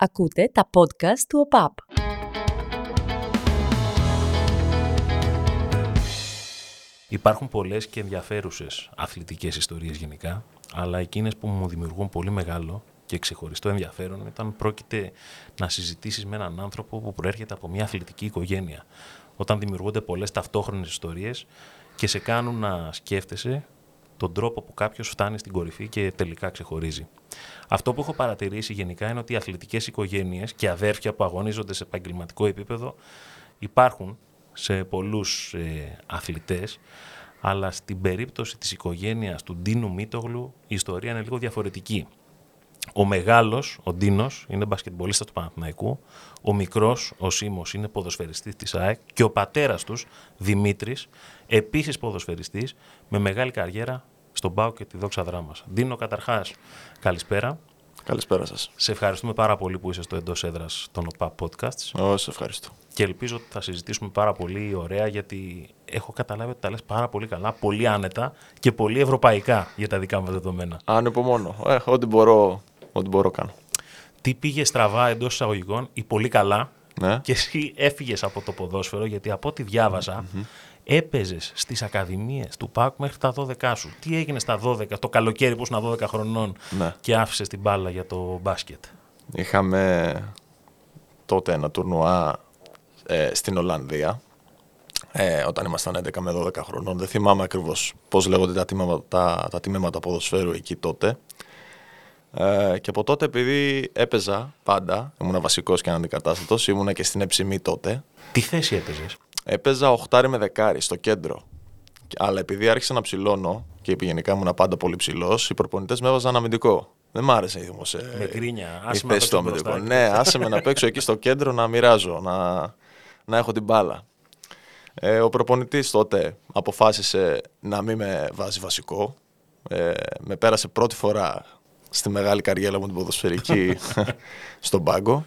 Ακούτε τα podcast του ΟΠΑΠ. Υπάρχουν πολλές και ενδιαφέρουσες αθλητικές ιστορίες γενικά, αλλά εκείνες που μου δημιουργούν πολύ μεγάλο και ξεχωριστό ενδιαφέρον ήταν πρόκειται να συζητήσεις με έναν άνθρωπο που προέρχεται από μια αθλητική οικογένεια. Όταν δημιουργούνται πολλές ταυτόχρονες ιστορίες και σε κάνουν να σκέφτεσαι τον τρόπο που κάποιος φτάνει στην κορυφή και τελικά ξεχωρίζει. Αυτό που έχω παρατηρήσει γενικά είναι ότι οι αθλητικές οικογένειες και αδέρφια που αγωνίζονται σε επαγγελματικό επίπεδο υπάρχουν σε πολλούς ε, αθλητές, αλλά στην περίπτωση της οικογένειας του Ντίνου Μίτογλου η ιστορία είναι λίγο διαφορετική. Ο μεγάλος, ο Ντίνος, είναι μπασκετμπολίστας του Παναθηναϊκού, ο μικρός, ο Σίμος, είναι ποδοσφαιριστής της ΑΕΚ και ο πατέρας τους, Δημήτρης, επίσης ποδοσφαιριστής, με μεγάλη καριέρα στον ΠΑΟ και τη δόξα δράμας. Ντίνο, καταρχάς, καλησπέρα. Καλησπέρα σας. Σε ευχαριστούμε πάρα πολύ που είσαι στο εντός έδρας των ΟΠΑ Podcasts. Εγώ σε ευχαριστώ. Και ελπίζω ότι θα συζητήσουμε πάρα πολύ ωραία γιατί έχω καταλάβει ότι τα λες πάρα πολύ καλά, πολύ άνετα και πολύ ευρωπαϊκά για τα δικά μου δεδομένα. Ανεπομονώ. Ε, ό,τι μπορώ, ό,τι μπορώ κάνω. Τι πήγε στραβά εντός εισαγωγικών ή πολύ καλά Ναι. και εσύ έφυγες από το ποδόσφαιρο γιατί από ό,τι διάβασα έπαιζες στις ακαδημίες του ΠΑΚ μέχρι τα 12 σου. Τι έγινε στα 12, το καλοκαίρι που ήσουν 12 χρονών Ναι. και άφησες την μπάλα για το μπάσκετ; Είχαμε τότε ένα τουρνουά ε, στην Ολλανδία ε, όταν ήμασταν 11 με 12 χρονών. Δεν θυμάμαι ακριβώς πώς λέγονται τα τιμήματα, τα, τα τιμήματα ποδοσφαίρου εκεί τότε. Ε, και από τότε επειδή έπαιζα πάντα, ήμουν βασικός και αντικατάστατος, ήμουνα και στην Εψημή τότε, Τι θέση έπαιζες; Έπαιζα οχτάρι με δεκάρι στο κέντρο. Αλλά επειδή άρχισα να ψηλώνω και γενικά ήμουν πάντα πολύ ψηλός, οι προπονητές με έβαζαν αμυντικό. Δεν μ' άρεσε η δημοσία. Με γκρίνια. Η Άσε με θέση να του παίξω αμυντικού. μπροστά. Ναι, άσε με να παίξω εκεί στο κέντρο να μοιράζω, να, να έχω την μπάλα. Ε, ο προπονητής τότε αποφάσισε να μην με βάζει βασικό. Ε, με πέρασε πρώτη φορά στη μεγάλη καριέρα μου την ποδοσφαιρική στον πάγκο,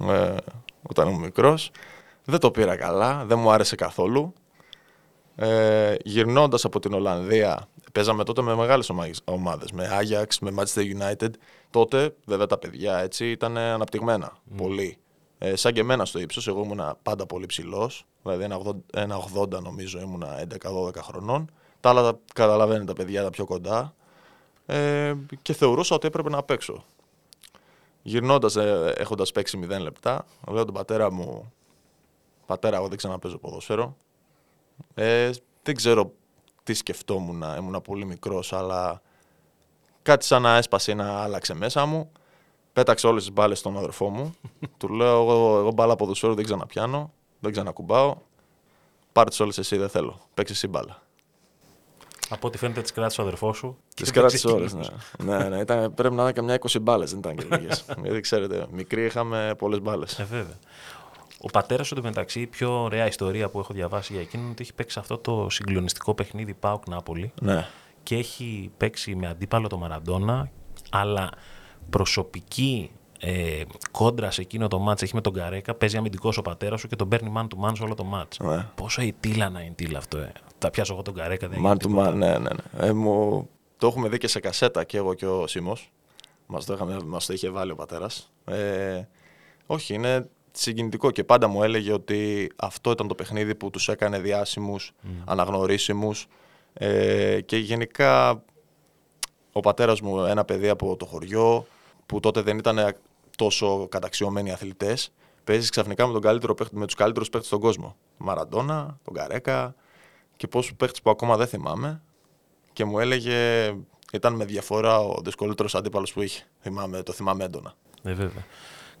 ε, όταν ήμουν μικρός. Δεν το πήρα καλά, δεν μου άρεσε καθόλου. Ε, γυρνώντας από την Ολλανδία, παίζαμε τότε με μεγάλες ομάδες, ομάδες, με Ajax, με Manchester United. Τότε, βέβαια, τα παιδιά έτσι ήταν αναπτυγμένα, πολύ. Ε, σαν και εμένα στο ύψος, εγώ ήμουνα πάντα πολύ ψηλός, δηλαδή ένα 80, ένα 80 νομίζω ήμουνα 11-12 χρονών. Τα άλλα τα καταλαβαίνετε τα παιδιά τα πιο κοντά ε, και θεωρούσα ότι έπρεπε να παίξω. Γυρνώντας, ε, έχοντας παίξει 0 λεπτά, λέω τον πατέρα μου, πατέρα εγώ δεν ξαναπαίζω ποδόσφαιρο. Ε, δεν ξέρω τι σκεφτόμουν, ήμουν πολύ μικρός, αλλά κάτι σαν να έσπασε ή να άλλαξε μέσα μου. Πέταξε όλες τις μπάλες στον αδερφό μου. Του λέω, εγώ, εγώ μπάλα ποδοσφαίρου δεν ξαναπιάνω, δεν ξανακουμπάω. Πάρε τις όλες εσύ, δεν θέλω. Παίξε εσύ μπάλα. Από ό,τι φαίνεται τι κράτησε ο αδερφός σου. και Τι δεν κράτησε όλες. ξεκίνησες. Ναι, ναι, ναι ήταν, πρέπει να ήταν καμιά 20 μπάλες, δεν ήταν και λίγες. Γιατί ξέρετε, μικροί είχαμε πολλές μπάλες. Ε, βέβαια. Ο πατέρας σου εντωμεταξύ, η πιο ωραία ιστορία που έχω διαβάσει για εκείνον είναι ότι έχει παίξει αυτό το συγκλονιστικό παιχνίδι Πάοκ Νάπολη Ναι. και έχει παίξει με αντίπαλο το Μαραντόνα, αλλά προσωπική ε, κόντρα σε εκείνο το μάτς έχει με τον Καρέκα, παίζει αμυντικός ο πατέρας σου και τον παίρνει man to man σε όλο το μάτς. Ναι. Πόσο η τίλα να είναι τίλα αυτό, ε. Θα πιάσω εγώ τον Καρέκα, δεν Man έγινε to τίποτα. man, ναι, ναι. ναι. Ε, μου, το έχουμε δει και σε κασέτα και εγώ και ο Σίμως. Μας το, είχαμε- μας το είχε βάλει ο πατέρας. Ε, όχι, είναι συγκινητικό και πάντα μου έλεγε ότι αυτό ήταν το παιχνίδι που τους έκανε διάσημους, αναγνωρίσιμους ε, και γενικά ο πατέρας μου ένα παιδί από το χωριό που τότε δεν ήταν τόσο καταξιωμένοι αθλητές παίζεις ξαφνικά με, τον καλύτερο παίχτη, με τους καλύτερους παίχτες στον κόσμο. Μαραντόνα, τον Καρέκα και πόσους παίχτες που ακόμα δεν θυμάμαι και μου έλεγε ήταν με διαφορά ο δυσκολότερος αντίπαλος που είχε. Θυμάμαι, το θυμάμαι έντονα. Ε, βέβαια.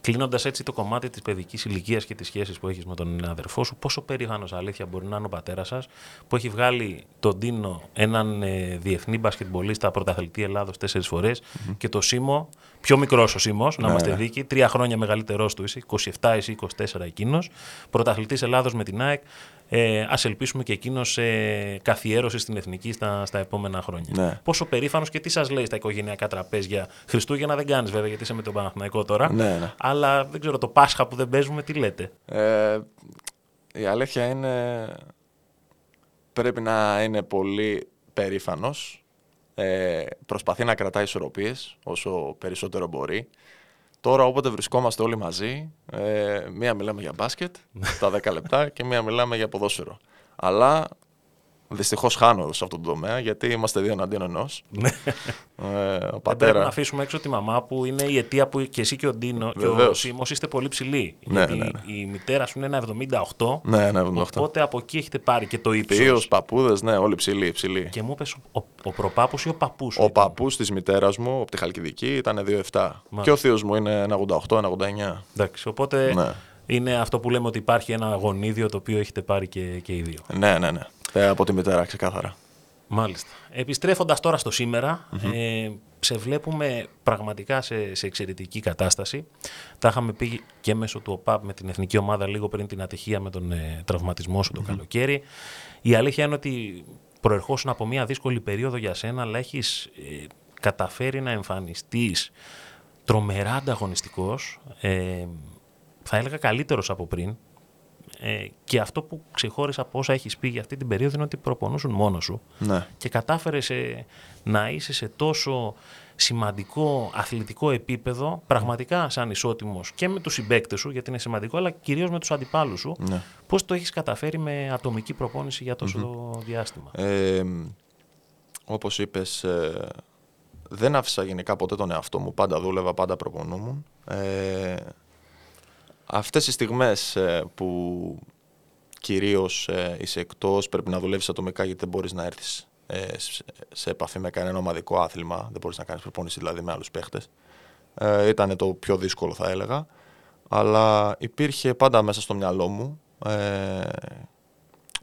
Κλείνοντας έτσι το κομμάτι της παιδικής ηλικίας και τη σχέση που έχεις με τον αδερφό σου, πόσο περήφανος αλήθεια μπορεί να είναι ο πατέρας σας που έχει βγάλει τον Τίνο, έναν ε, διεθνή μπασκετμπολίστα πρωταθλητή Ελλάδος τέσσερις φορές, και το Σίμω, πιο μικρός ο Σίμω, να είμαστε δίκοι, τρία χρόνια μεγαλύτερός του είσαι, 27 εσύ, 24 εκείνος, πρωταθλητής Ελλάδος με την ΑΕΚ. Ε, Α ελπίσουμε και εκείνος ε, καθιέρωση στην εθνική στα, στα επόμενα χρόνια. Ναι. Πόσο περήφανος και τι σας λέει στα οικογενειακά τραπέζια. Χριστούγεννα δεν κάνεις βέβαια, γιατί είσαι με τον Παναθηναϊκό τώρα. Ναι, ναι. Αλλά δεν ξέρω, το Πάσχα που δεν παίζουμε, τι λέτε; Ε, η αλήθεια είναι πρέπει να είναι πολύ περήφανος. Ε, προσπαθεί να κρατάει ισορροπίες όσο περισσότερο μπορεί. Τώρα όποτε βρισκόμαστε όλοι μαζί, ε, μία μιλάμε για μπάσκετ τα 10 λεπτά και μία μιλάμε για ποδόσφαιρο. Αλλά Δυστυχώς χάνω σε αυτό το τομέα γιατί είμαστε δύο εναντίον ενός. Ναι. ε, ο Δεν πατέρας. πρέπει να αφήσουμε έξω τη μαμά που είναι η αιτία που και εσύ και ο Ντίνο και ο Βεβαίως. Σίμω είστε πολύ ψηλοί. Ναι, γιατί ναι, ναι. η μητέρα σου είναι ένα 78. Ναι, ναι, 78. Οπότε από εκεί έχετε πάρει και το ύψος. Θείος, παππούδες, ναι, όλοι ψηλοί. ψηλοί. Και μου είπες ο, ο προπάπους ή ο παππούς σου. Ο ήταν; παππούς της μητέρας μου, από τη Χαλκιδική, ήταν 2,7. Και ο θείος μου είναι 1,88-1,89. Εντάξει, οπότε Ναι. Είναι αυτό που λέμε ότι υπάρχει ένα γονίδιο το οποίο έχετε πάρει και, και οι δύο. Ναι, ναι, ναι. Ε, από τη μητέρα, ξεκάθαρα. Μάλιστα. Επιστρέφοντας τώρα στο σημερα ε, σε βλέπουμε πραγματικά σε, σε εξαιρετική κατάσταση. Τα είχαμε πει και μέσω του ΟΠΑΠ με την εθνική ομάδα λίγο πριν την ατυχία με τον ε, τραυματισμό σου το καλοκαίρι. Η αλήθεια είναι ότι προερχόσουν από μια δύσκολη περίοδο για σένα, αλλά έχεις ε, καταφέρει να εμφανιστείς τρομερά ανταγωνιστικός, ε, θα έλεγα καλύτερος από πριν, ε, και αυτό που ξεχώρισα από όσα έχεις πει για αυτή την περίοδο είναι ότι προπονούσουν μόνος σου Ναι. και κατάφερες ε, να είσαι σε τόσο σημαντικό αθλητικό επίπεδο, πραγματικά σαν ισότιμος και με τους συμπαίκτες σου, γιατί είναι σημαντικό, αλλά κυρίως με τους αντιπάλους σου. Ναι. Πώς το έχεις καταφέρει με ατομική προπόνηση για τόσο διάστημα; Ε, όπως είπες, ε, δεν άφησα γενικά ποτέ τον εαυτό μου. Πάντα δούλευα, πάντα προπονούμουν. Ε, αυτές οι στιγμές ε, που κυρίως ε, είσαι εκτός, πρέπει να δουλεύεις ατομικά γιατί δεν μπορείς να έρθεις ε, σε, σε επαφή με κανένα ομαδικό άθλημα, δεν μπορείς να κάνεις προπόνηση δηλαδή με άλλους παίχτες. Ε, ήταν το πιο δύσκολο θα έλεγα. Αλλά υπήρχε πάντα μέσα στο μυαλό μου ε,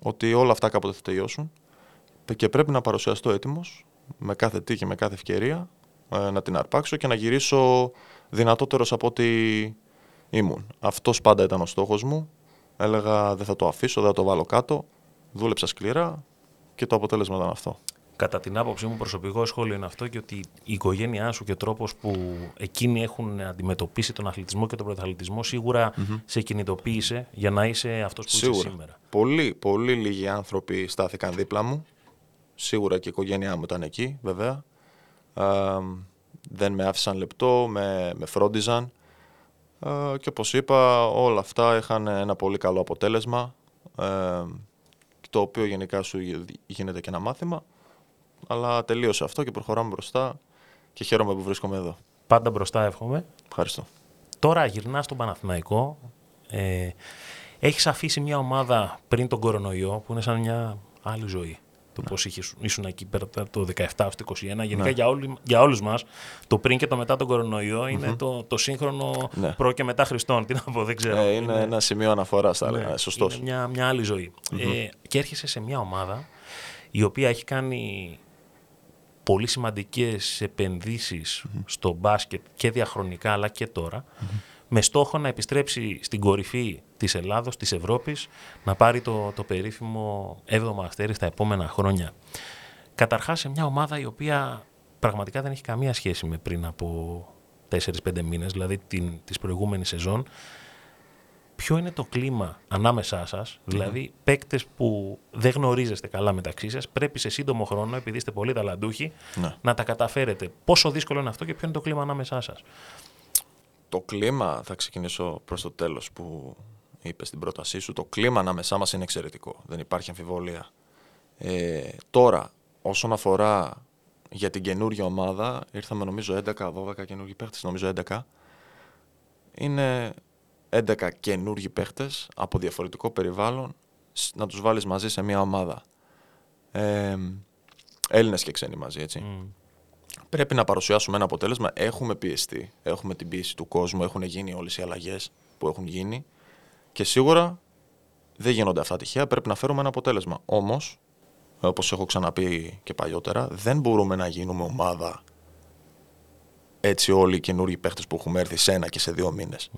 ότι όλα αυτά κάποτε θα τελειώσουν και πρέπει να παρουσιαστώ έτοιμος με κάθε τι και με κάθε ευκαιρία ε, να την αρπάξω και να γυρίσω δυνατότερος από ό,τι ήμουν. Αυτός πάντα ήταν ο στόχος μου. Έλεγα δεν θα το αφήσω, δεν θα το βάλω κάτω. Δούλεψα σκληρά και το αποτέλεσμα ήταν αυτό. Κατά την άποψή μου, προσωπικό σχόλιο είναι αυτό και ότι η οικογένειά σου και ο τρόπος που εκείνοι έχουν αντιμετωπίσει τον αθλητισμό και τον πρωταθλητισμό σίγουρα σε κινητοποίησε για να είσαι αυτός που είσαι Σίγουρα. σήμερα. Πολύ, πολύ λίγοι άνθρωποι στάθηκαν δίπλα μου. Σίγουρα και η οικογένειά μου ήταν εκεί, βέβαια. Ε, δεν με άφησαν λεπτό, με, με φρόντιζαν. Ε, και όπως είπα, όλα αυτά είχαν ένα πολύ καλό αποτέλεσμα. Ε, το οποίο γενικά σου γι- γίνεται και ένα μάθημα. Αλλά τελείωσε αυτό και προχωράμε μπροστά και χαίρομαι που βρίσκομαι εδώ. Πάντα μπροστά εύχομαι. Ευχαριστώ. Τώρα γυρνά στον Παναθηναϊκό. Ε, Έχεις αφήσει μια ομάδα πριν τον κορονοϊό που είναι σαν μια άλλη ζωή. Το πώς ήσουν εκεί πέρα το 17 στο 21. Γενικά Ναι. για, όλου, για όλους μας το πριν και το μετά τον κορονοϊό είναι το, το σύγχρονο Ναι. προ και μετά Χριστόν. Τι να πω, δεν ξέρω. Ε, είναι ένα σημείο αναφοράς, θα έλεγα. Ναι, Σωστός. Είναι μια, μια άλλη ζωή. Ε, και έρχεσαι σε μια ομάδα η οποία έχει κάνει πολύ σημαντικές επενδύσεις στο μπάσκετ και διαχρονικά αλλά και τωρα με στόχο να επιστρέψει στην κορυφή της Ελλάδος, της Ευρώπης, να πάρει το, το περίφημο 7ο αστέρι στα επόμενα χρόνια. Καταρχάς σε μια ομάδα η οποία πραγματικά δεν έχει καμία σχέση με πριν από 4-5 μήνες, δηλαδή την, της προηγούμενης σεζόν, ποιο είναι το κλίμα ανάμεσά σας, δηλαδή παίκτες που δεν γνωρίζεστε καλά μεταξύ σας, πρέπει σε σύντομο χρόνο, επειδή είστε πολύ ταλαντούχοι, Ναι. να τα καταφέρετε. Πόσο δύσκολο είναι αυτό και ποιο είναι το κλίμα ανάμεσά σας; Το κλίμα, θα ξεκινήσω προς το τέλος που είπες στην πρότασή σου, το κλίμα ανάμεσά μας είναι εξαιρετικό, δεν υπάρχει αμφιβολία. Ε, τώρα, όσον αφορά για την καινούργια ομάδα, ήρθαμε νομίζω 11-12 καινούργιοι παίχτες, νομίζω 11. Είναι 11 καινούργιοι παίχτες από διαφορετικό περιβάλλον σ- να τους βάλεις μαζί σε μια ομάδα. Ε, Έλληνες και ξένοι μαζί, έτσι. Πρέπει να παρουσιάσουμε ένα αποτέλεσμα. Έχουμε πιεστεί. Έχουμε την πίεση του κόσμου. Έχουν γίνει όλες οι αλλαγές που έχουν γίνει. Και σίγουρα δεν γίνονται αυτά τυχαία. Πρέπει να φέρουμε ένα αποτέλεσμα. Όμως, όπως έχω ξαναπεί και παλιότερα, δεν μπορούμε να γίνουμε ομάδα έτσι όλοι οι καινούργιοι παίχτες που έχουμε έρθει σε ένα και σε δύο μήνες.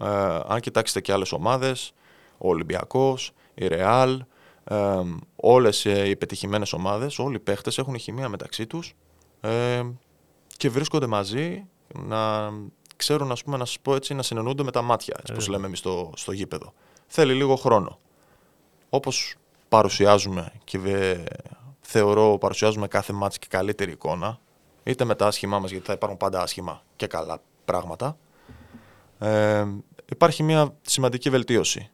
Ε, αν κοιτάξετε και άλλες ομάδες, ο Ολυμπιακός, η Ρεάλ, ε, όλες οι πετυχημένες ομάδες, όλοι οι παίχτες έχουν χημεία μεταξύ τους ε, και βρίσκονται μαζί να ξέρουν, ας πούμε, να σας πω έτσι, να συνεννοούνται με τα μάτια, έτσι, όπως λέμε εμείς στο, στο γήπεδο. Θέλει λίγο χρόνο. Όπως παρουσιάζουμε και βε- θεωρώ παρουσιάζουμε κάθε μάτς και καλύτερη εικόνα, είτε με τα άσχημά μας, γιατί θα υπάρχουν πάντα άσχημα και καλά πράγματα, ε, υπάρχει μια σημαντική βελτίωση.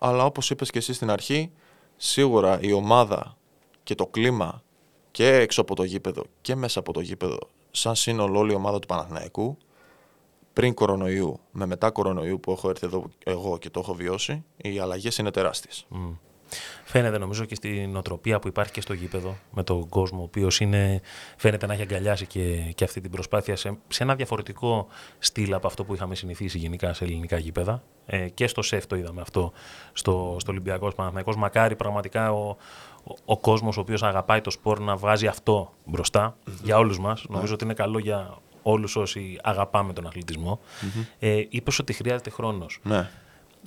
Αλλά όπως είπες και εσύ στην αρχή, σίγουρα η ομάδα και το κλίμα και έξω από το γήπεδο και μέσα από το γήπεδο, σαν σύνολο όλη η ομάδα του Παναθηναϊκού, πριν κορονοϊού με μετά κορονοϊού που έχω έρθει εδώ εγώ και το έχω βιώσει, οι αλλαγές είναι τεράστιες. Mm. Φαίνεται νομίζω και στην οτροπία που υπάρχει και στο γήπεδο με τον κόσμο, ο οποίος φαίνεται να έχει αγκαλιάσει και, και αυτή την προσπάθεια σε, σε ένα διαφορετικό στυλ από αυτό που είχαμε συνηθίσει γενικά σε ελληνικά γήπεδα. Ε, και στο ΣΕΦ το είδαμε αυτό στο, στο Ολυμπιακός Παναθηναϊκός. Μακάρι πραγματικά ο, ο, ο κόσμος ο οποίος αγαπάει το σπορ να βγάζει αυτό για όλους μας. Νομίζω ότι είναι καλό για όλους όσοι αγαπάμε τον αθλητισμό. Ε, Είπες ότι χρειάζεται χρόνος. Ναι.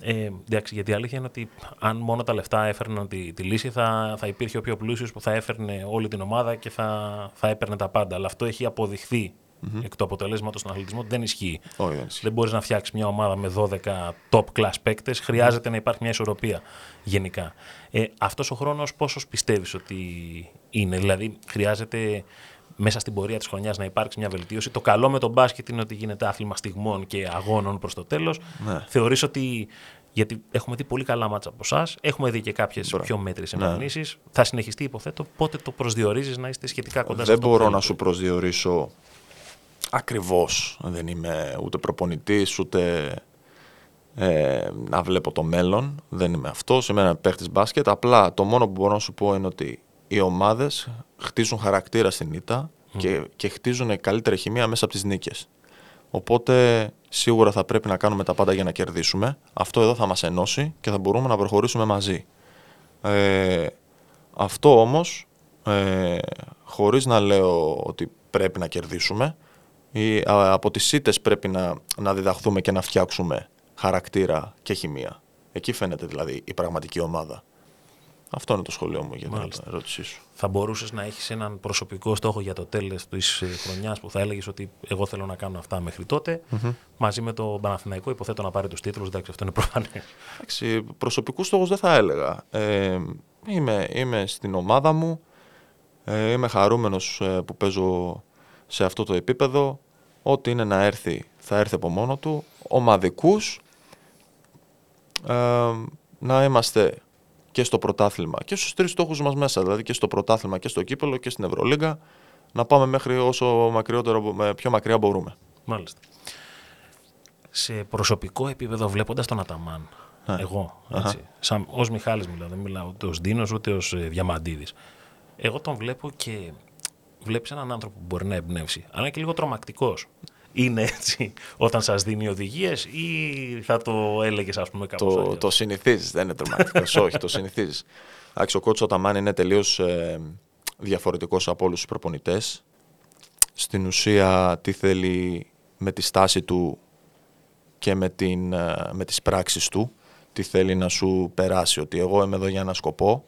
Ε, εντάξει, γιατί η αλήθεια είναι ότι αν μόνο τα λεφτά έφερναν τη, τη λύση, θα, θα υπήρχε ο πιο πλούσιος που θα έφερνε όλη την ομάδα και θα, θα έπαιρνε τα πάντα. Αλλά αυτό έχει αποδειχθεί mm-hmm. εκ του αποτελέσματος στον αθλητισμό ότι δεν ισχύει. Όχι, δεν, ισχύει. δεν μπορείς να φτιάξεις μια ομάδα με 12 top class παίκτες. Χρειάζεται να υπάρχει μια ισορροπία γενικά. Ε, Αυτός ο χρόνος πόσος πιστεύεις ότι είναι, Δηλαδή, χρειάζεται μέσα στην πορεία της χρονιάς να υπάρξει μια βελτίωση. Το καλό με τον μπάσκετ είναι ότι γίνεται άθλημα στιγμών και αγώνων προς το τέλος. Ναι. Θεωρείς ότι. Γιατί έχουμε δει πολύ καλά μάτσα από εσάς, έχουμε δει και κάποιες πιο μέτρες Ναι. εμφανίσεις. Θα συνεχιστεί, υποθέτω. Πότε το προσδιορίζεις να είστε σχετικά κοντά σε Δεν αυτό που μπορώ να θέλετε. σου προσδιορίσω ακριβώς. Δεν είμαι ούτε προπονητής, ούτε ε, να βλέπω το μέλλον. Δεν είμαι αυτός. Είμαι ένα παίχτης μπάσκετ. Απλά το μόνο που μπορώ να σου πω είναι ότι οι ομάδες χτίζουν χαρακτήρα στην ήττα και, και χτίζουν καλύτερη χημεία μέσα από τις νίκες. Οπότε σίγουρα θα πρέπει να κάνουμε τα πάντα για να κερδίσουμε. Αυτό εδώ θα μας ενώσει και θα μπορούμε να προχωρήσουμε μαζί. Ε, αυτό όμως, ε, χωρίς να λέω ότι πρέπει να κερδίσουμε, ή, α, από τις ήττες πρέπει να, να διδαχθούμε και να φτιάξουμε χαρακτήρα και χημεία. Εκεί φαίνεται δηλαδή η πραγματική ομάδα. Αυτό είναι το σχολείο μου για την Μάλιστα. ερώτησή σου. Θα μπορούσες να έχεις έναν προσωπικό στόχο για το τέλος της χρονιάς που θα έλεγες ότι εγώ θέλω να κάνω αυτά μέχρι τότε. Μαζί με το Παναθηναϊκό, υποθέτω να πάρει τους τίτλους. Εντάξει, αυτό είναι προφανές. Εντάξει, προσωπικούς στόχους δεν θα έλεγα. Ε, είμαι, είμαι στην ομάδα μου, ε, είμαι χαρούμενος ε, που παίζω σε αυτό το επίπεδο. Ό,τι είναι να έρθει, θα έρθει από μόνο του. Ομαδικούς, ε, να είμαστε και στο πρωτάθλημα και στους τρεις στόχους μας μέσα, δηλαδή και στο πρωτάθλημα και στο κύπελο και στην Ευρωλίγκα, να πάμε μέχρι όσο μακριότερο, με- πιο μακριά μπορούμε. Μάλιστα. Σε προσωπικό επίπεδο, βλέποντας τον Αταμάν, Ναι. εγώ, έτσι, σαν, ως Μιχάλης μιλάω, δεν μιλάω ούτε ως Δίνος ούτε ως ε, Διαμαντίδης. Εγώ τον βλέπω και βλέπεις έναν άνθρωπο που μπορεί να εμπνεύσει, αλλά είναι και λίγο τρομακτικός. Είναι έτσι όταν σας δίνει οδηγίες ή θα το έλεγες ας πούμε κάπως Το, αλλιώς; το συνηθίζεις, δεν είναι τρομακτικός. όχι, το συνηθίζεις. Εντάξει, ο κότσος Οταμάν είναι τελείως ε, διαφορετικός από όλους τους προπονητές. Στην ουσία, τι θέλει με τη στάση του και με, την, ε, με τις πράξεις του, τι θέλει να σου περάσει, ότι εγώ είμαι εδώ για ένα σκοπό,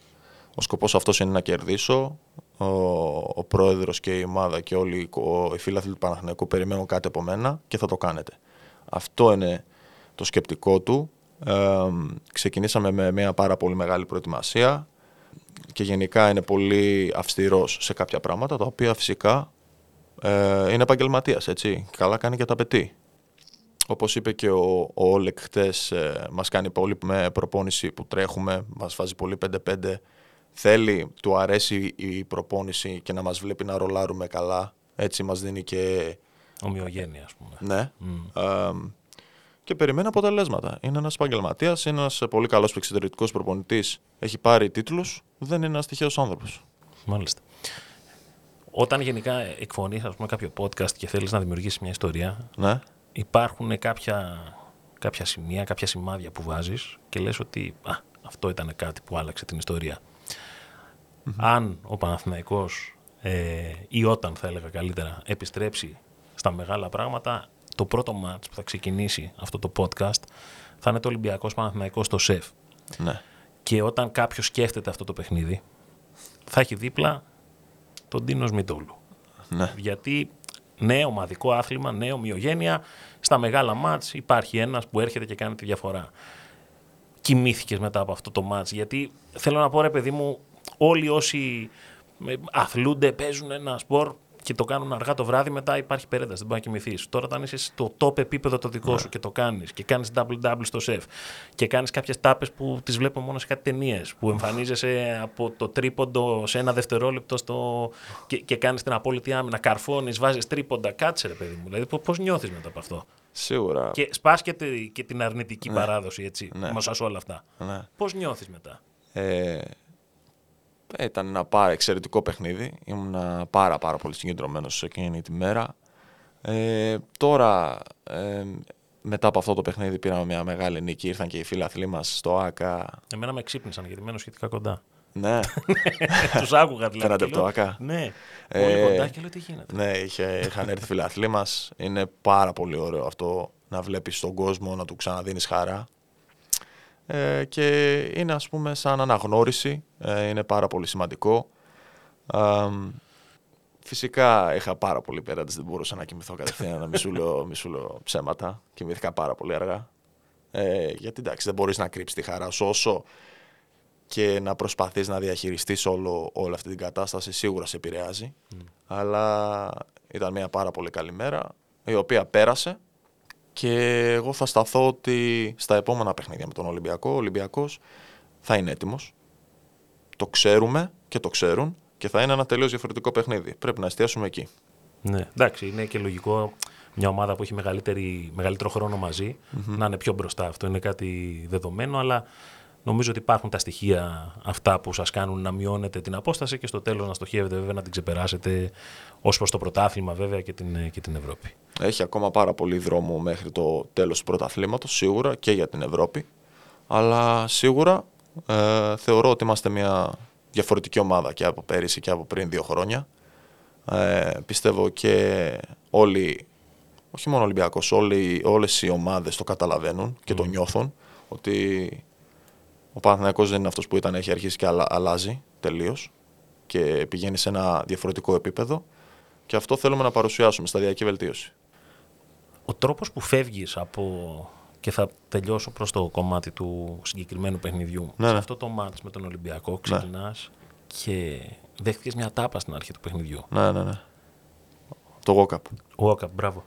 ο σκοπός αυτός είναι να κερδίσω, ο, ο πρόεδρος και η ομάδα και όλοι οι κο- οι φίλαθλοι του Παναθηναϊκού περιμένουν κάτι από μένα και θα το κάνετε. Αυτό είναι το σκεπτικό του. Ε, ξεκινήσαμε με μια πάρα πολύ μεγάλη προετοιμασία και γενικά είναι πολύ αυστηρός σε κάποια πράγματα, τα οποία φυσικά ε, είναι επαγγελματίας, έτσι. Καλά κάνει και τα απαιτεί. Όπως είπε και ο, ο Όλεκ χτες, ε, μας κάνει πολύ με προπόνηση που τρέχουμε, μας βάζει πολύ 5-5. Θέλει, του αρέσει η προπόνηση και να μας βλέπει να ρολάρουμε καλά. Έτσι μας δίνει και Ομοιογένεια, ας πούμε. ναι. Ε, και περιμένει αποτελέσματα. Είναι ένας επαγγελματίας, είναι ένας πολύ καλός εξωτερικό προπονητής. Έχει πάρει τίτλους. Δεν είναι ένα τυχαίο άνθρωπος. Μάλιστα. Όταν γενικά εκφωνείς ας πούμε, κάποιο podcast και θέλεις να δημιουργήσεις μια ιστορία, Ναι. υπάρχουν κάποια, κάποια σημεία, κάποια σημάδια που βάζεις και λες ότι α, αυτό ήταν κάτι που άλλαξε την ιστορια Αν ο Παναθηναϊκός ε, ή όταν θα έλεγα καλύτερα επιστρέψει στα μεγάλα πράγματα, το πρώτο μάτς που θα ξεκινήσει αυτό το podcast θα είναι το Ολυμπιακός Παναθηναϊκός στο ΣΕΦ. ναι. Και όταν κάποιος σκέφτεται αυτό το παιχνίδι, θα έχει δίπλα τον Τίνο Μητόλου. Ναι. Γιατί ναι, ομαδικό άθλημα, ναι, ομοιογένεια. Στα μεγάλα μάτς υπάρχει ένας που έρχεται και κάνει τη διαφορά. Κοιμήθηκες μετά από αυτό το μάτς, γιατί θέλω να πω ρε παιδί μου, όλοι όσοι ε, αθλούνται, παίζουν ένα σπορ, και το κάνουν αργά το βράδυ, μετά υπάρχει περένταση, δεν μπορεί να κοιμηθείς. Τώρα, όταν είσαι στο top επίπεδο το δικό σου και το κάνεις και κάνεις double-double στο σεφ και κάνεις κάποιες τάπες που τις βλέπω μόνο σε κάτι ταινίες, που εμφανίζεσαι από το τρίποντο σε ένα δευτερόλεπτο στο... και, και κάνεις την απόλυτη άμυνα, καρφώνεις, βάζεις τρίποντα, κάτσε ρε παιδί μου. Δηλαδή, πώς νιώθεις μετά από αυτό; Σίγουρα. Και σπάς και, τη- και την αρνητική παράδοση, έτσι, Ναι. μέσα σε όλα αυτά. Ναι. Πώς νιώθεις μετά; Ε, ε, ήταν ένα πάρα εξαιρετικό παιχνίδι. Ήμουν πάρα πάρα πολύ συγκεντρωμένος εκείνη τη μέρα. Ε, τώρα, ε, μετά από αυτό το παιχνίδι πήραμε μια μεγάλη νίκη. Ήρθαν και οι φίλαθλοί μας στο ΆΚΑ. Εμένα με ξύπνησαν γιατί μένω σχετικά κοντά. Ναι, Τους άκουγα δηλαδή. Φαίνατε και από το λέω, ΑΚΑ. Ναι, Ε, πολύ κοντά και λέω τι γίνεται; ναι είχε, είχαν έρθει οι φίλαθλοί μας. Είναι πάρα πολύ ωραίο αυτό να βλέπεις τον κόσμο, να του ξαναδίνεις χαρά. Ε, και είναι ας πούμε σαν αναγνώριση, ε, είναι πάρα πολύ σημαντικό. Α, φυσικά είχα πάρα πολύ πέραντες, δεν μπορούσα να κοιμηθώ κατευθείαν, να μη σου λέω, μη σου λέω ψέματα. Κοιμήθηκα πάρα πολύ αργά. Ε, γιατί εντάξει δεν μπορείς να κρύψεις τη χαρά σου όσο και να προσπαθείς να διαχειριστείς όλο, όλη αυτή την κατάσταση σίγουρα σε επηρεάζει. Αλλά ήταν μια πάρα πολύ καλή μέρα η οποία πέρασε και εγώ θα σταθώ ότι στα επόμενα παιχνίδια με τον Ολυμπιακό, ο Ολυμπιακός θα είναι έτοιμος. Το ξέρουμε και το ξέρουν και θα είναι ένα τελείως διαφορετικό παιχνίδι. Πρέπει να εστιάσουμε εκεί. Ναι, εντάξει, είναι και λογικό μια ομάδα που έχει μεγαλύτερη, μεγαλύτερο χρόνο μαζί να είναι πιο μπροστά. Αυτό είναι κάτι δεδομένο, αλλά νομίζω ότι υπάρχουν τα στοιχεία αυτά που σας κάνουν να μειώνετε την απόσταση και στο τέλος να στοχεύετε βέβαια να την ξεπεράσετε ως προς το πρωτάθλημα βέβαια και την, και την Ευρώπη. Έχει ακόμα πάρα πολύ δρόμο μέχρι το τέλος του πρωταθλήματος, σίγουρα και για την Ευρώπη. Αλλά σίγουρα ε, θεωρώ ότι είμαστε μια διαφορετική ομάδα και από πέρυσι και από πριν δύο χρόνια. Ε, πιστεύω και όλοι, όχι μόνο ο Ολυμπιακός, όλοι, όλες οι ομάδες το καταλαβαίνουν και το νιώθουν ότι ο Παναθηναϊκός δεν είναι αυτός που ήταν, έχει αρχίσει και αλλα- αλλάζει τελείως και πηγαίνει σε ένα διαφορετικό επίπεδο και αυτό θέλουμε να παρουσιάσουμε, σταδιακή βελτίωση. Ο τρόπος που φεύγεις από και θα τελειώσω προς το κομμάτι του συγκεκριμένου παιχνιδιού. Ναι, σε ναι. αυτό το μάτς με τον Ολυμπιακό ξεκινάς και δέχτηκες μια τάπα στην αρχή του παιχνιδιού. Ναι, ναι, ναι. Το walk-up. Ο Όκαπ, μπράβο.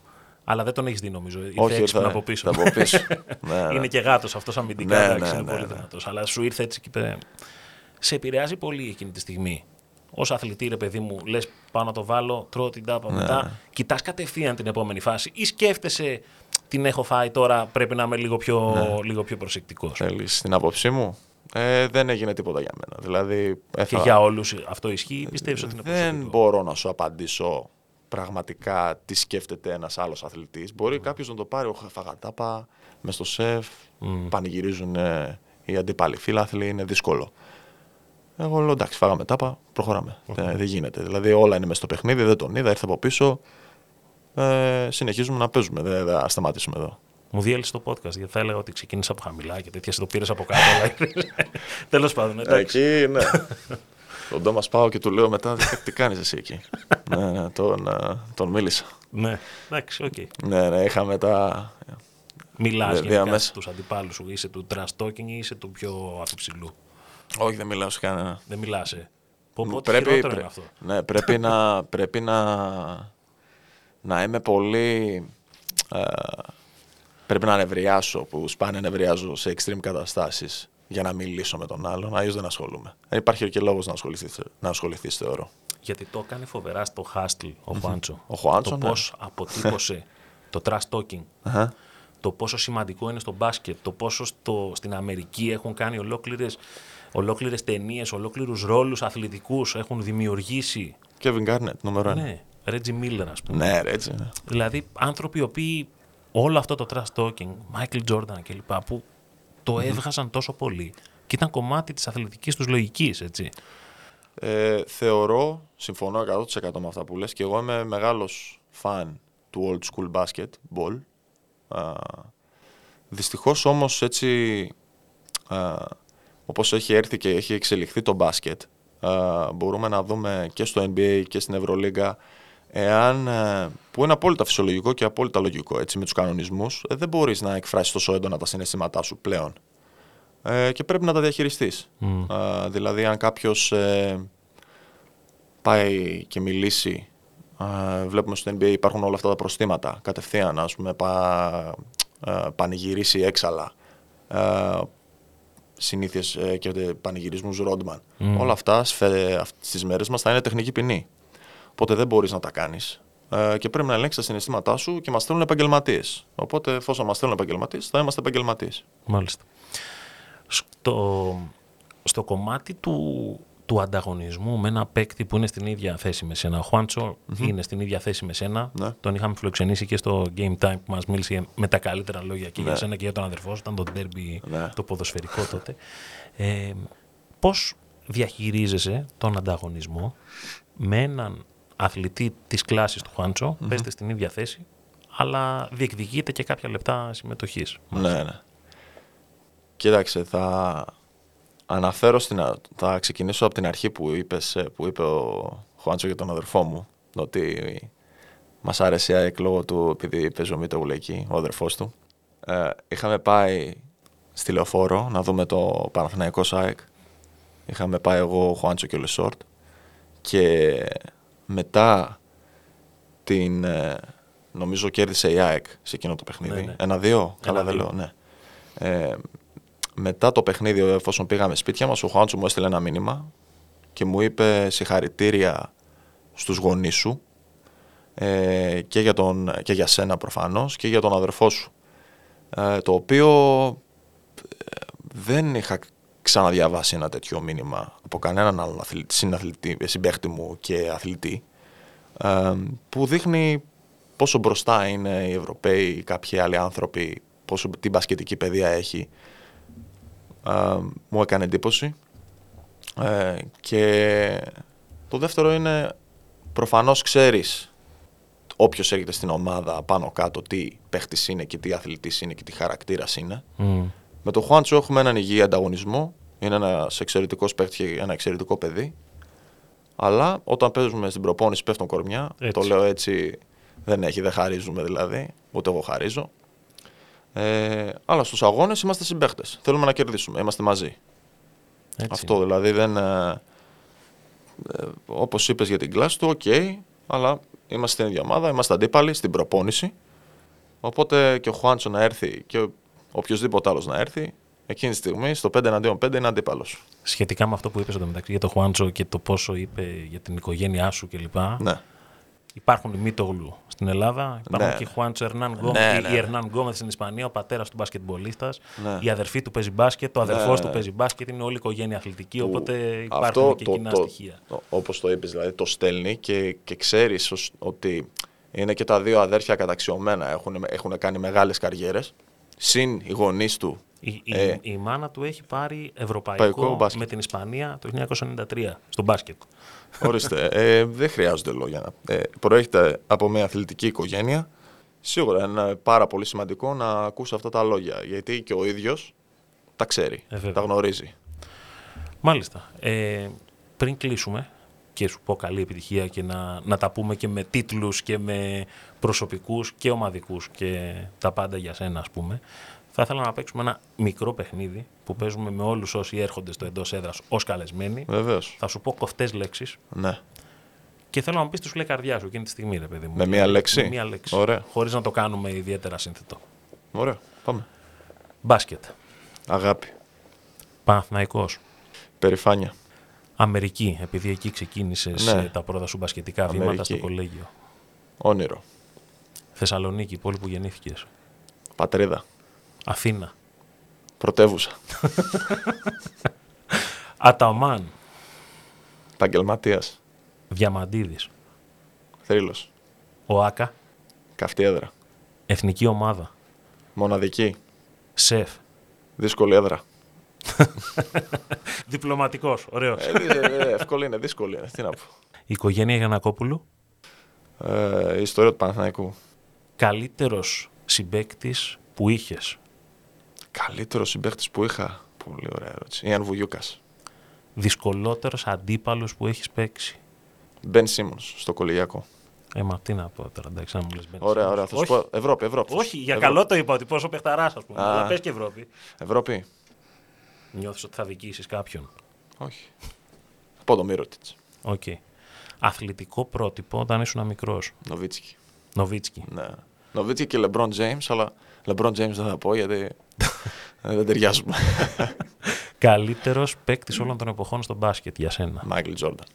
Αλλά δεν τον έχεις δει νομίζω. Ήρθε Όχι, έξυπνα ήρθε από πίσω. από πίσω. ναι, ναι. Είναι και γάτος αυτός αμυντικά. Ναι, εντάξει, ναι, είναι ναι, πολύ ναι. δυνατός. Αλλά σου ήρθε έτσι και είπε. Σε επηρεάζει πολύ εκείνη τη στιγμή. Ω αθλητή, ρε παιδί μου, λες πάω να το βάλω, τρώω την τάπα Ναι, μετά. Κοιτάς κατευθείαν την επόμενη φάση ή σκέφτεσαι την έχω φάει τώρα, πρέπει να είμαι λίγο πιο, Ναι. λίγο πιο προσεκτικός. Θέλεις την άποψή μου; Ε, δεν έγινε τίποτα για μένα. Δηλαδή, Και έφα- για όλους αυτό ισχύει, πιστεύεις ότι είναι δεν προσεκτικό; μπορώ να σου απαντήσω πραγματικά τι σκέφτεται ένας άλλος αθλητής. Μπορεί κάποιος να το πάρει, όχι φαγατάπα, μες στο σεφ, πανηγυρίζουν ε, οι αντίπαλοι φίλαθλοι, είναι δύσκολο. Εγώ λέω εντάξει, φάγαμε τάπα, προχωράμε. Δεν, δεν γίνεται. Δηλαδή όλα είναι μέσα στο παιχνίδι, δεν τον είδα, ήρθε από πίσω. Ε, συνεχίζουμε να παίζουμε, δεν δεν θα σταματήσουμε εδώ. Μου διέλυσε το podcast γιατί θα έλεγα ότι ξεκίνησα από χαμηλά και τέτοια, εσύ το πήρες από κάτω. αλλά Τέλος πάντων, εντάξει. Εκεί, ναι. Τον Τόμας πάω και του λέω μετά, «Τι- τι κάνεις εσύ εκεί; ναι, ναι, τον, ε, τον μίλησα. Ναι, εντάξει, οκ. Ναι, ναι, είχαμε τα... Μιλάς Δε- γενικά διαμέσα. στους αντιπάλους σου, είσαι του trash talking ή είσαι του πιο αφ' υψηλού; Όχι, δεν μιλάω σε κανένα. Δεν μιλάς, ε. Πω, πω, τι Πρέπει, χειρότερο πρέ- είναι αυτό. Ναι, πρέπει να, πρέπει να, να είμαι πολύ... ε, πρέπει να νευριάσω, που σπάνια νευριάζω σε extreme καταστάσεις για να μιλήσω με τον άλλον, αλλιώς δεν ασχολούμαι. Δεν υπάρχει και λόγος να ασχοληθείς, να ασχοληθείς θεωρώ. Γιατί το έκανε φοβερά στο Hustle ο Χουάντσο. Ο Χουάντσο, Το ναι. πώς αποτύπωσε το trash talking. Αχα. Το πόσο σημαντικό είναι στο μπάσκετ. Το πόσο στο, στην Αμερική έχουν κάνει ολόκληρες, ολόκληρες ταινίες, ολόκληρους ρόλους αθλητικούς έχουν δημιουργήσει. Kevin Garnett, νούμερο ένα. Ναι, Reggie Miller ας πούμε. Ναι, ρε, έτσι. ναι. Δηλαδή άνθρωποι οι οποίοι όλο αυτό το trash talking, Michael Jordan κλπ. που το έβγαζαν τόσο πολύ και ήταν κομμάτι της αθλητικής τους λογικής, έτσι. Ε, θεωρώ, συμφωνώ 100% με αυτά που λες και εγώ είμαι μεγάλος φαν του old school basketball. Α, δυστυχώς όμως έτσι α, όπως έχει έρθει και έχει εξελιχθεί το μπάσκετ α, μπορούμε να δούμε και στο NBA και στην Ευρωλίγκα εάν, ε, που είναι απόλυτα φυσιολογικό και απόλυτα λογικό έτσι, με τους κανονισμούς ε, δεν μπορείς να εκφράσεις τόσο έντονα τα συναισθήματά σου πλέον ε, και πρέπει να τα διαχειριστείς. Α, δηλαδή αν κάποιος ε, πάει και μιλήσει Ε, βλέπουμε στο NBA υπάρχουν όλα αυτά τα προστήματα κατευθείαν, ας πούμε, πα, ε, πανηγυρίσει έξαλα, ε, συνήθειες ε, και πανηγυρισμούς Ρόντμαν. Όλα αυτά σφαι- αυ- στις μέρες μας θα είναι τεχνική ποινή. Οπότε δεν μπορείς να τα κάνεις. Ε, και πρέπει να ελέγξεις τα συναισθήματά σου και μας στέλνουν επαγγελματίες. Οπότε, εφόσον μας στέλνουν επαγγελματίες, θα είμαστε επαγγελματίες. Μάλιστα. Στο, στο κομμάτι του, του ανταγωνισμού με ένα παίκτη που είναι στην ίδια θέση με σένα. Ο χουαντσο είναι στην ίδια θέση με σένα. Ναι. Τον είχαμε φιλοξενήσει και στο Game Time που μας μίλησε με τα καλύτερα λόγια και για Ναι. σένα και για τον αδερφό σου. Ήταν το derby Ναι. το ποδοσφαιρικό τότε. Ε, πώς διαχειρίζεσαι τον ανταγωνισμό με έναν αθλητή της κλάσης του χουαντσο παίζετε στην ίδια θέση, αλλά διεκδικείτε και κάποια λεπτά συμμετοχής. Ναι, ναι. Κοίταξε, θα αναφέρω στην, α- θα ξεκινήσω από την αρχή που, είπες, ε, που είπε ο Χουάντσο για τον αδερφό μου, ότι μας άρεσε η ΑΕΚ λόγω του επειδή παίζει ο Μίτογλου εκεί, ο αδερφός του. Ε, είχαμε πάει στη Λεωφόρο να δούμε το Παναθηναϊκός ΑΕΚ. Είχαμε πάει εγώ, ο Χουάντσο και ο Λεσόρτ. Και μετά την... ε, νομίζω κέρδισε η ΑΕΚ σε εκείνο το παιχνίδι. Ναι, ναι. Ένα-δύο, καλά δεν Ένα-δύο. λέω, ναι. Ε, μετά το παιχνίδι, εφόσον πήγαμε σπίτια μας, ο Χουάντσο μου έστειλε ένα μήνυμα και μου είπε συγχαρητήρια στους γονείς σου ε, και, για τον, και για σένα προφανώς και για τον αδερφό σου. Ε, το οποίο ε, δεν είχα ξαναδιαβάσει ένα τέτοιο μήνυμα από κανέναν άλλον αθλητή, συναθλητή, συμπαίχτη μου και αθλητή ε, που δείχνει πόσο μπροστά είναι οι Ευρωπαίοι, κάποιοι άλλοι άνθρωποι, πόσο την μπασκετική παιδεία έχει. Ε, μου έκανε εντύπωση. Ε, και το δεύτερο είναι προφανώς ξέρεις όποιος έρχεται στην ομάδα πάνω κάτω τι παίχτης είναι και τι αθλητής είναι και τι χαρακτήρας είναι. Μμ. Με τον Χουάντσο έχουμε έναν υγιή ανταγωνισμό. Είναι ένας εξαιρετικός παίχτης και ένα εξαιρετικό παιδί. Αλλά όταν παίζουμε στην προπόνηση πέφτουν κορμιά. Έτσι. Το λέω έτσι, δεν έχει, δεν χαρίζουμε δηλαδή. Ούτε εγώ χαρίζω. Ε, αλλά στους αγώνες είμαστε συμπαίχτες. Θέλουμε να κερδίσουμε. Είμαστε μαζί. Έτσι. Αυτό δηλαδή δεν. Ε, ε, Όπως είπες για την κλάση του, οκ, αλλά είμαστε στην ίδια ομάδα, είμαστε αντίπαλοι στην προπόνηση. Οπότε και ο Χουάντσο να έρθει και οποιοδήποτε άλλος να έρθει, εκείνη τη στιγμή στο 5 εναντίον 5 είναι αντίπαλος. Σχετικά με αυτό που είπες εδώ μεταξύ για το Χουάντσο και το πόσο είπε για την οικογένειά σου κλπ. Ναι. Υπάρχουν οι Μήτογλου στην Ελλάδα, υπάρχουν Ναι. και οι Χουάντσο Ερνανγκόμεθ, Ναι, οι- ναι, οι ναι. Ερνανγκόμεθ στην Ισπανία, ο πατέρας του μπασκετμπολίστας, Ναι. η αδερφή του παίζει μπάσκετ, ο αδερφός Ναι. του παίζει μπάσκετ, είναι όλη η οικογένεια αθλητική, Που οπότε υπάρχουν και κοινά στοιχεία. το, όπως το είπες, δηλαδή το στέλνει και, και ξέρεις ως- ότι είναι και τα δύο αδέρφια καταξιωμένα, έχουν, έχουν κάνει μεγάλες καριέρες, συν οι γονείς του. Η, η, Ε. η μάνα του έχει πάρει ευρωπαϊκό Ευρωπαϊκό μπάσκετ. με την Ισπανία το 1993 στο μπάσκετ. Ορίστε, ε, δεν χρειάζονται λόγια. να- Ε, προέρχεται από μια αθλητική οικογένεια. Σίγουρα είναι πάρα πολύ σημαντικό να ακούσει αυτά τα λόγια, γιατί και ο ίδιος τα ξέρει, Ε, βέβαια. τα γνωρίζει. Μάλιστα. Ε, πριν κλείσουμε και σου πω καλή επιτυχία και να, να τα πούμε και με τίτλους και με προσωπικούς και ομαδικούς και τα πάντα για σένα ας πούμε, θα ήθελα να παίξουμε ένα μικρό παιχνίδι που παίζουμε με όλους όσοι έρχονται στο εντός έδρας ως καλεσμένοι. Βεβαίως. Θα σου πω κοφτές λέξεις Ναι. και θέλω να μου πεις τι σου λέει η καρδιά σου εκείνη τη στιγμή, ρε παιδί μου. Με μία λέξη; Με μία λέξη. Ωραία. Χωρίς να το κάνουμε ιδιαίτερα σύνθετο. Ωραία, πάμε. Μπάσκετ. Αγάπη, Παναθηναϊκός. περηφάνεια, Αμερική, επειδή εκεί ξεκίνησες Ναι. τα πρώτα σου μπασκετικά βήματα Αμερική. στο κολέγιο. όνειρο, Θεσσαλονίκη, η πόλη που γεννήθηκες. πατρίδα, Αθήνα. πρωτεύουσα, Αταμάν. επαγγελματίας, Διαμαντίδης. θρύλος, Ο Άκα. καυτή έδρα, Εθνική ομάδα. μοναδική, Σεφ. δύσκολη έδρα. Διπλωματικός. Ωραίος. Ε, δι- ε, εύκολη είναι, δύσκολη είναι. Τι να πω. Η οικογένεια Γιανακόπουλου; Ε, η ιστορία του Παναθηναϊκού. Καλύτερος συμπέκτης που είχες; Καλύτερος συμπαίχτη που είχα; Πολύ ωραία ερώτηση. Ιαν Βουγιούκας. Δυσκολότερος αντίπαλος που έχεις παίξει; Μπεν Σίμονς στο κολεγιακό. Ε, μα τι να πω τώρα, εντάξει, να μου λες Ben Ωραία, Simmons. ωραία. Θα σου Όχι, πω Ευρώπη, Ευρώπη. όχι, για Ευρώπη. καλό το είπα ότι πόσο παιχταράς, ας πούμε. Α. Αλλά πες και Ευρώπη. Ευρώπη. Νιώθεις ότι θα αδικήσεις κάποιον; Όχι. Από το Μίροτιτς. Οκ. αθλητικό πρότυπο όταν ήσουν μικρός. Νοβίτσκι. Νοβίτσκι. Ναι. Νοβίτσκι και LeBron James, αλλά LeBron James δεν θα πω γιατί δεν ταιριάζουμε. Καλύτερος παίκτης όλων των εποχών στο μπάσκετ για σένα. Μάικλ Τζόρνταν.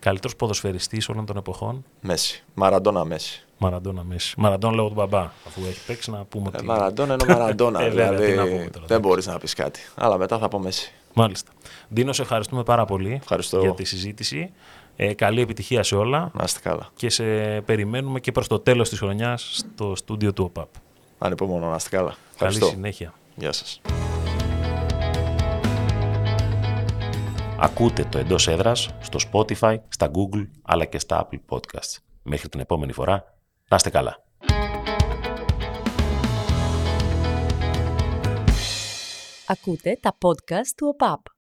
Καλύτερος ποδοσφαιριστής όλων των εποχών; Μέση. Μαραντόνα Μέση. Μαραντόνα Μέση. Μαραντόνα λόγω του μπαμπά. Αφού έχει παίξει να πούμε Ε, ότι. Μαραντόνα είναι Μαραντόνα. Ε, βέβαια, δηλαδή τι να πούμε τώρα, δεν εντάξει. μπορείς να πεις κάτι. Αλλά μετά θα πω Μέση. Μάλιστα. Ντίνο, σε ευχαριστούμε πάρα πολύ Ευχαριστώ. για τη συζήτηση. Ε, καλή επιτυχία σε όλα Να είστε καλά. και σε περιμένουμε και προς το τέλος της χρονιάς στο στούντιο του ΟΠΑΠ. Ανυπομονώ, να είστε καλά. Καλή Ευχαριστώ. συνέχεια. Γεια σας. Ακούτε το εντός έδρας στο Spotify, στα Google αλλά και στα Apple Podcasts. Μέχρι την επόμενη φορά, να είστε καλά. Ακούτε τα podcast του ΟΠΑΠ.